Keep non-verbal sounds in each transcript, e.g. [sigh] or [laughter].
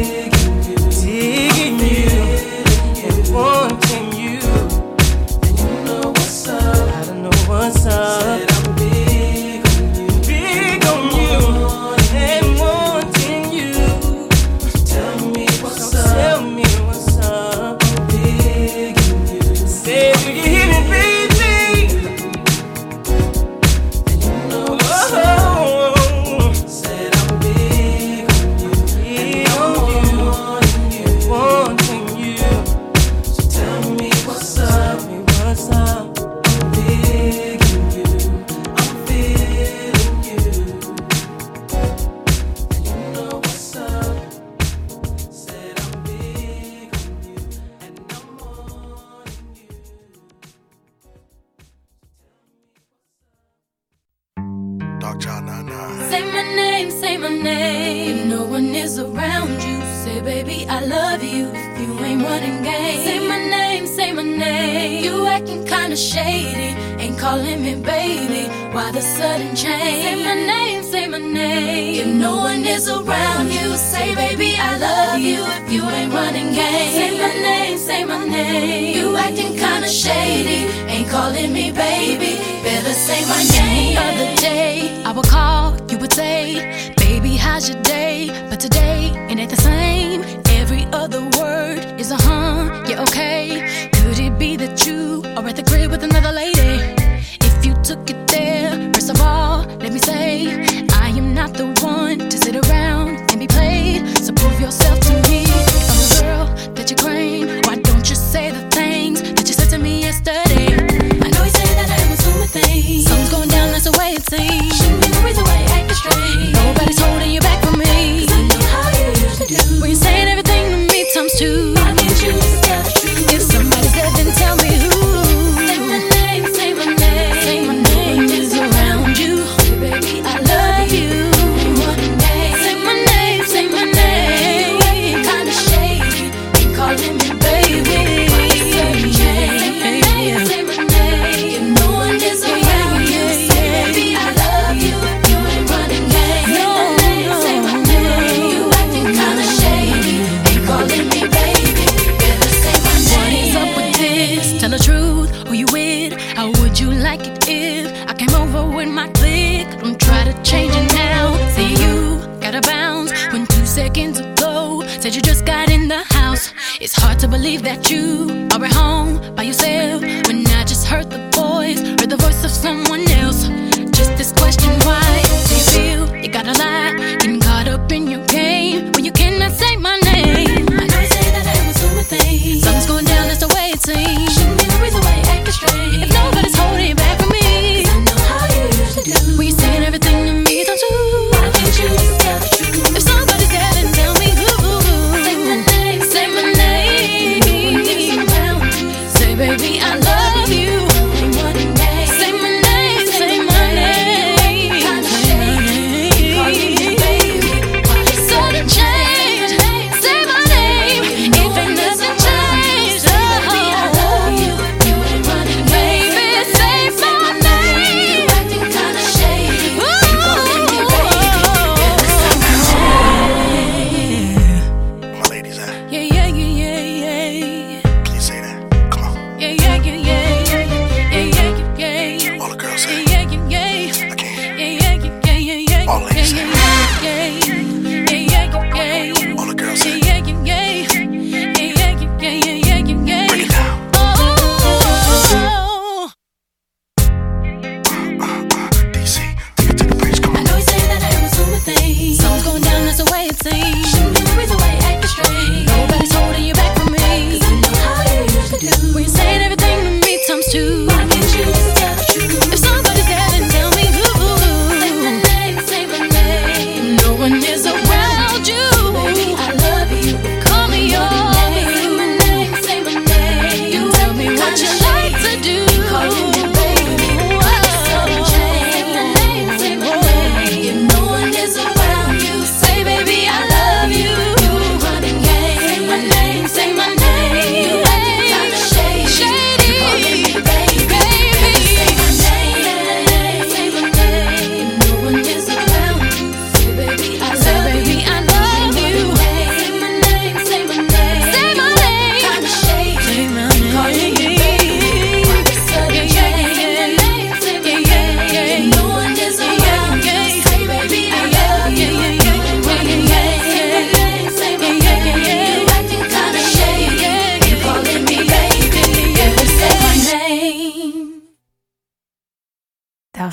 My name,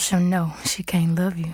she'll know she can't love you.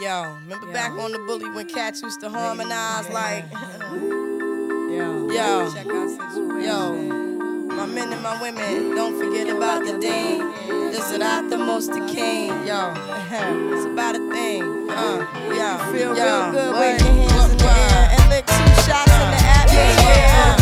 Yo, remember back on the bully when cats used to harmonize like Yo, [laughs] yo, my men and my women, don't forget about the deen. This is not the most the king. Yo, [laughs] it's about a thing. Uh, yo, feel yo, real good. Wave your hands in the air and lick two shots in the atmosphere.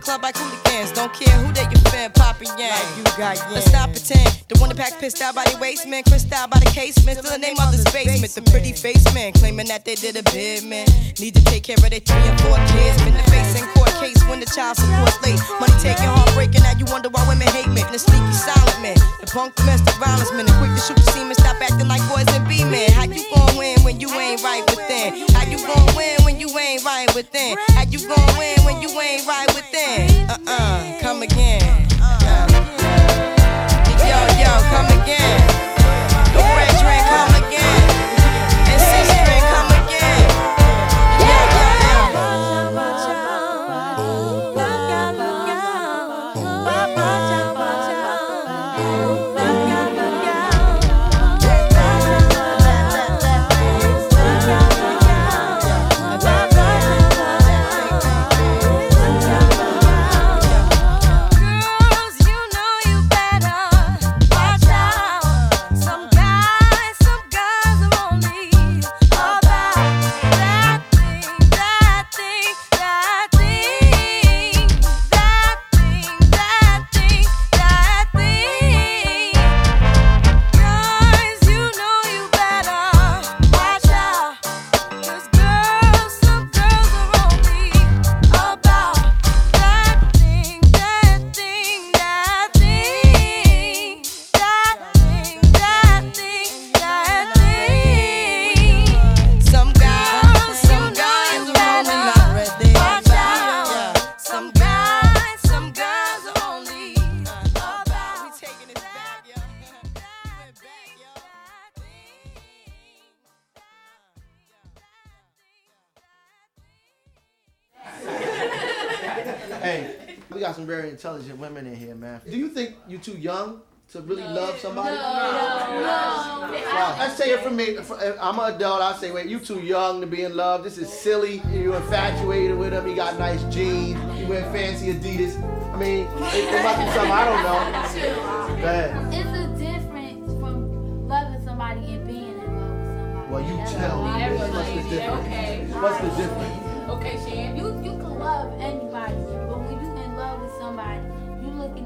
Club like hooligans. Don't care who they your fan, Papa Yang. you got Let's stop pretend. The one that pack pissed out by the waist crissed out by the casement. Still the name of the basement. The pretty face man claiming that they did a bid man. Need to take care of their three and four kids. Been the face in court case when the child support's late. Money taking, heartbreaking. Now you wonder why women hate me. The sneaky silent man, the punk domestic violence man, the quick to shoot the semen. Stop acting like boys and be men. How you gon' win when you ain't right within? How you gon' win when you ain't right within? How you gon' win when you ain't right within? Uh uh, come again. Yo, come again. The red drink, come again. Intelligent women in here, man. Do you think you're too young to really love somebody? No, Wow, let's say it for me. Uh, I'm an adult. I say, wait, you too young to be in love. This is silly. You're infatuated with him. He got nice jeans. He wear fancy Adidas. I mean, it, it must be something I don't know. Go ahead. It's a difference from loving somebody and being in love with somebody. Well, you That's tell all. me. What's the difference? What's the difference? Okay, Shan. You you can love anybody,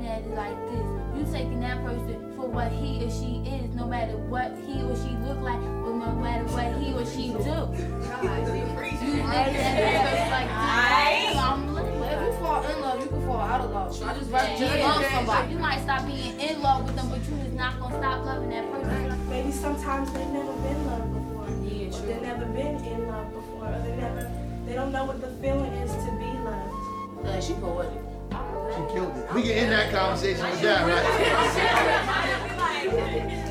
looking at it like this. You taking that person for what he or she is, no matter what he or she look like, or no matter what he or she do. You let that person like this. I'm looking If you fall in love, you can fall out of love. I just Yeah, just love somebody. You might stop being in love with them, but you is not gonna stop loving that person. Maybe sometimes they've never been loved before. Yeah, true. or they've never been in love before. Or they never they don't know what the feeling is to be loved. Yeah, she poetic. She killed it. We can end that conversation with that, right? [laughs]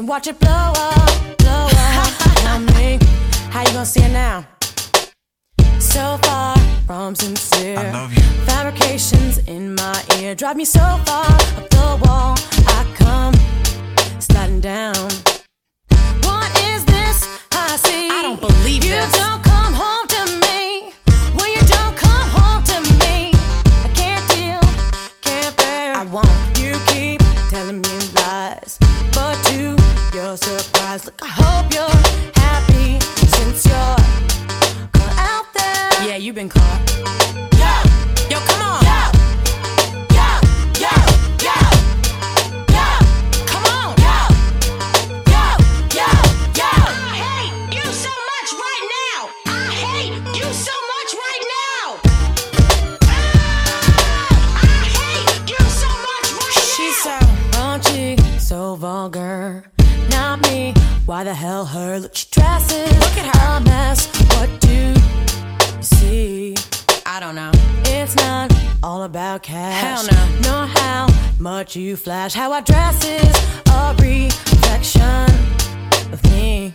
and watch it blow up, blow up [laughs] on me. How you gonna see it now? So far from sincere. I love you. Fabrications in my ear drive me so far up the wall. I come sliding down. What is this I see? I don't believe you. You don't come home. surprise. Look, I hope you're happy since you're caught out there. Yeah, you've been caught. Yeah, you're caught. Why the hell her? Look, she dresses. Look at her a mess. What do you see? I don't know. It's not all about cash. Hell no. Nor how much you flash. How I dress is a reflection of me.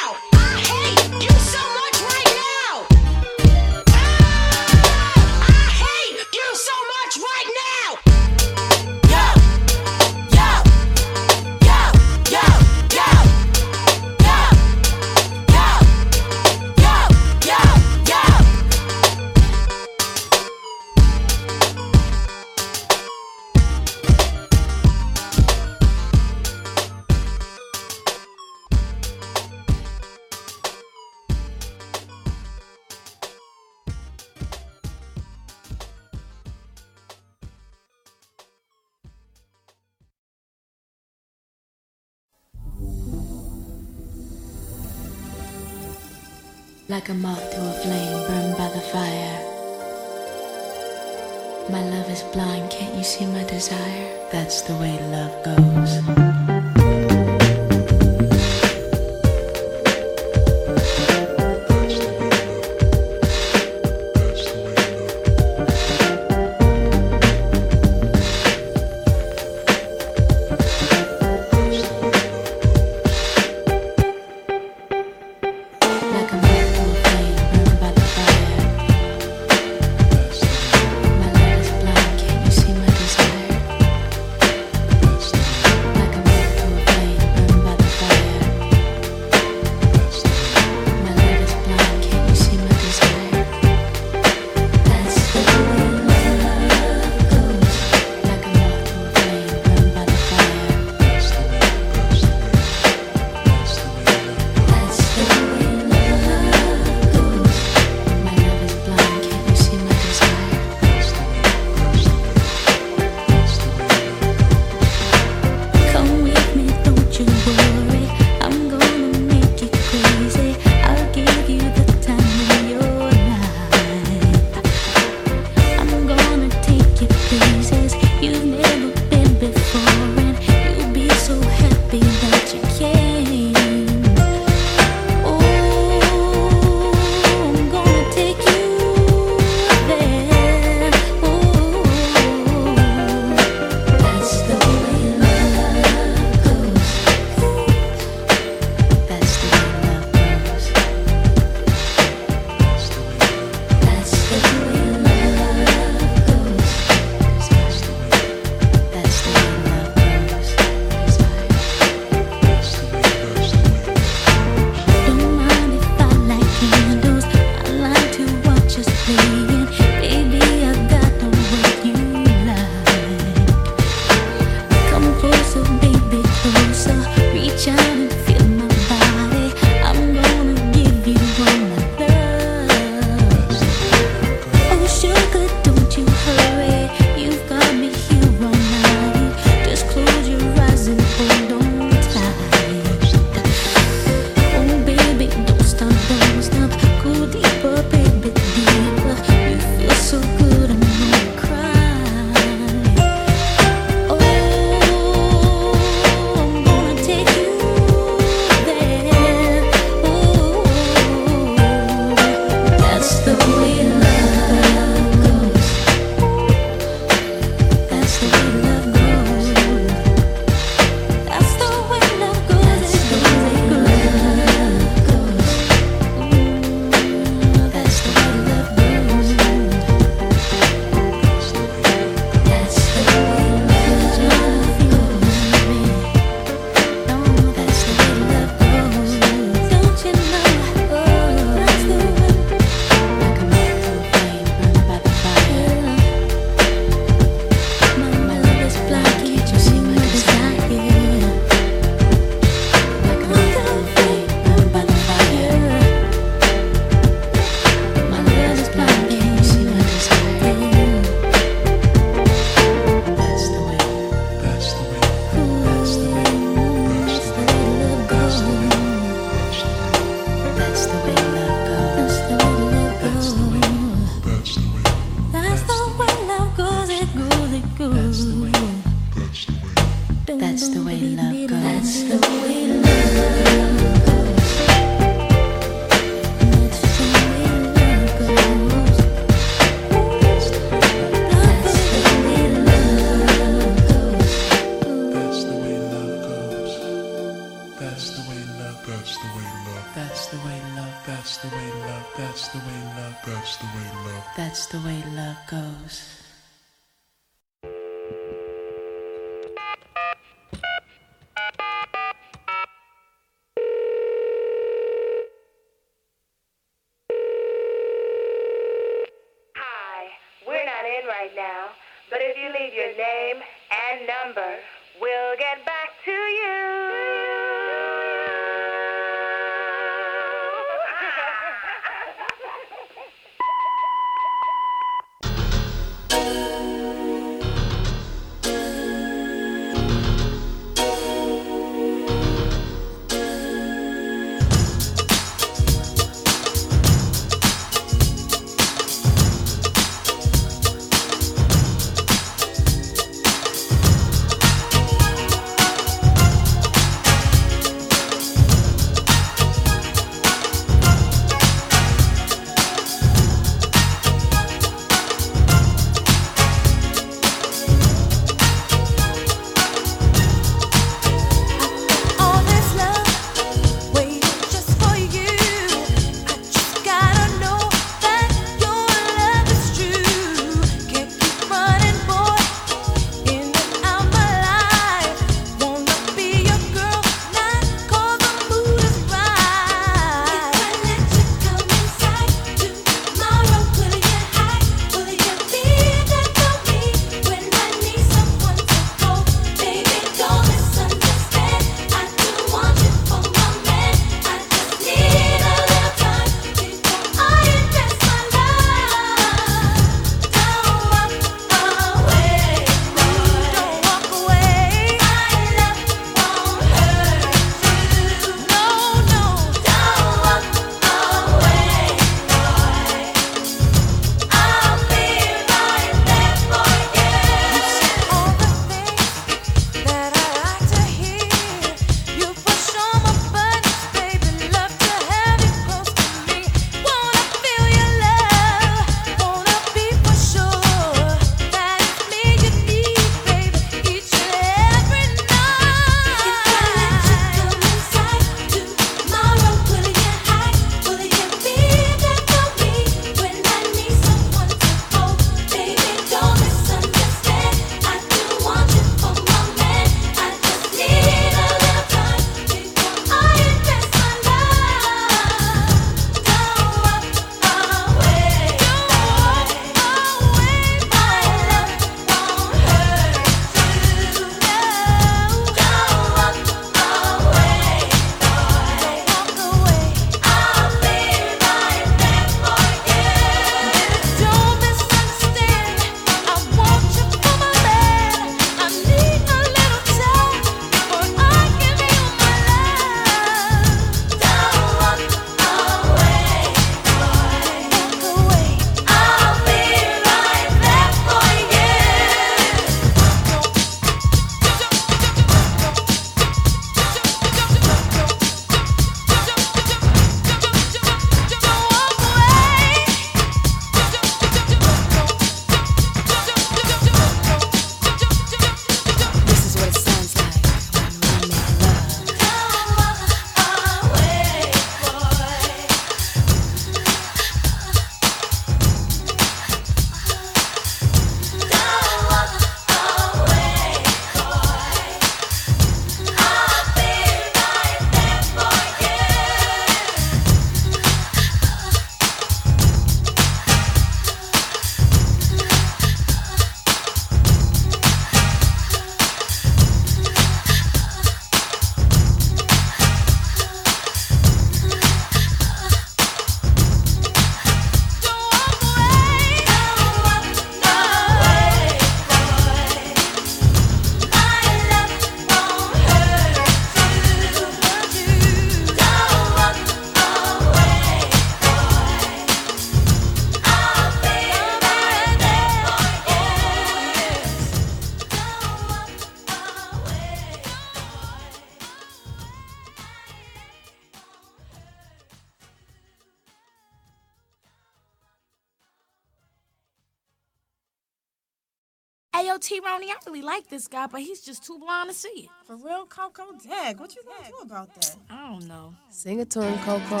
T Ronnie, I really like this guy, but he's just too blind to see it. For real, Coko? Dag, what you gonna do about that? I don't know. Sing it to him, Coko.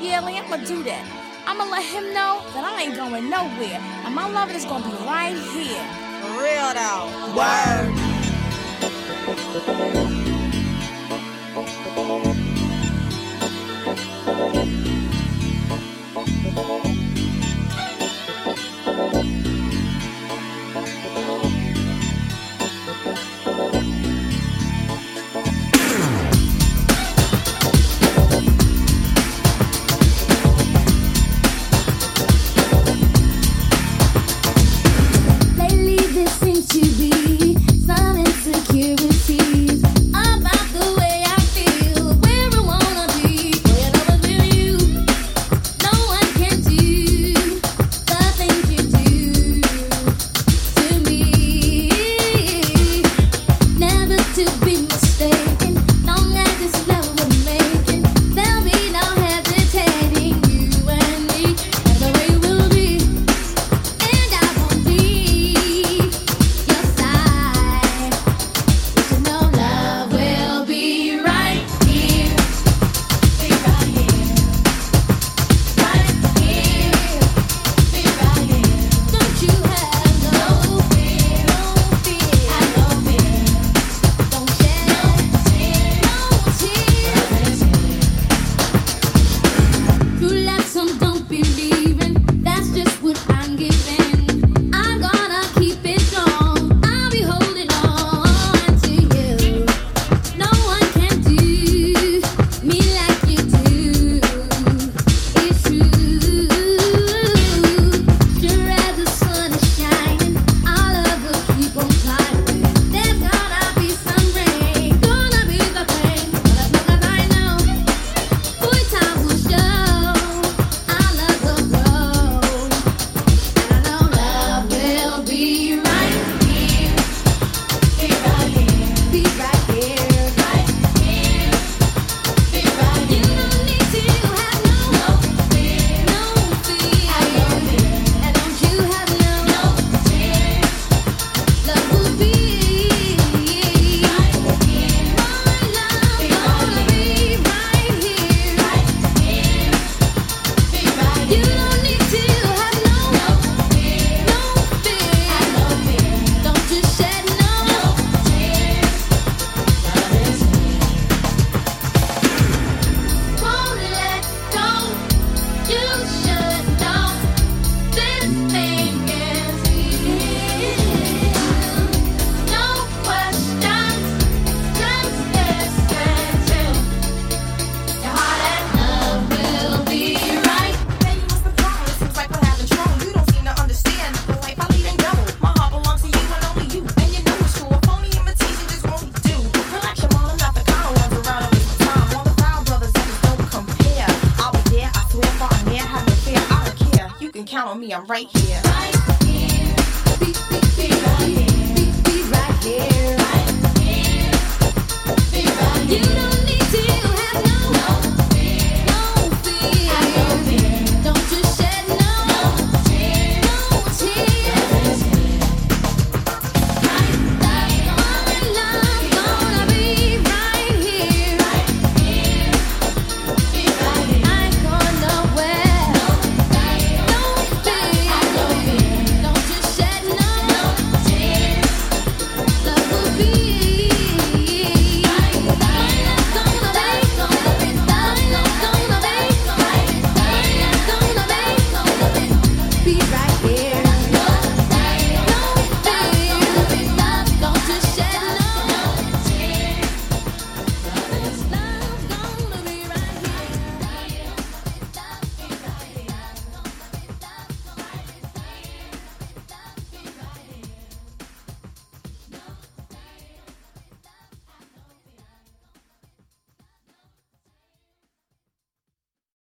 Yeah, Lee, I'm gonna do that. I'm gonna let him know that I ain't going nowhere, and my love is gonna be right here. For real, though. Word.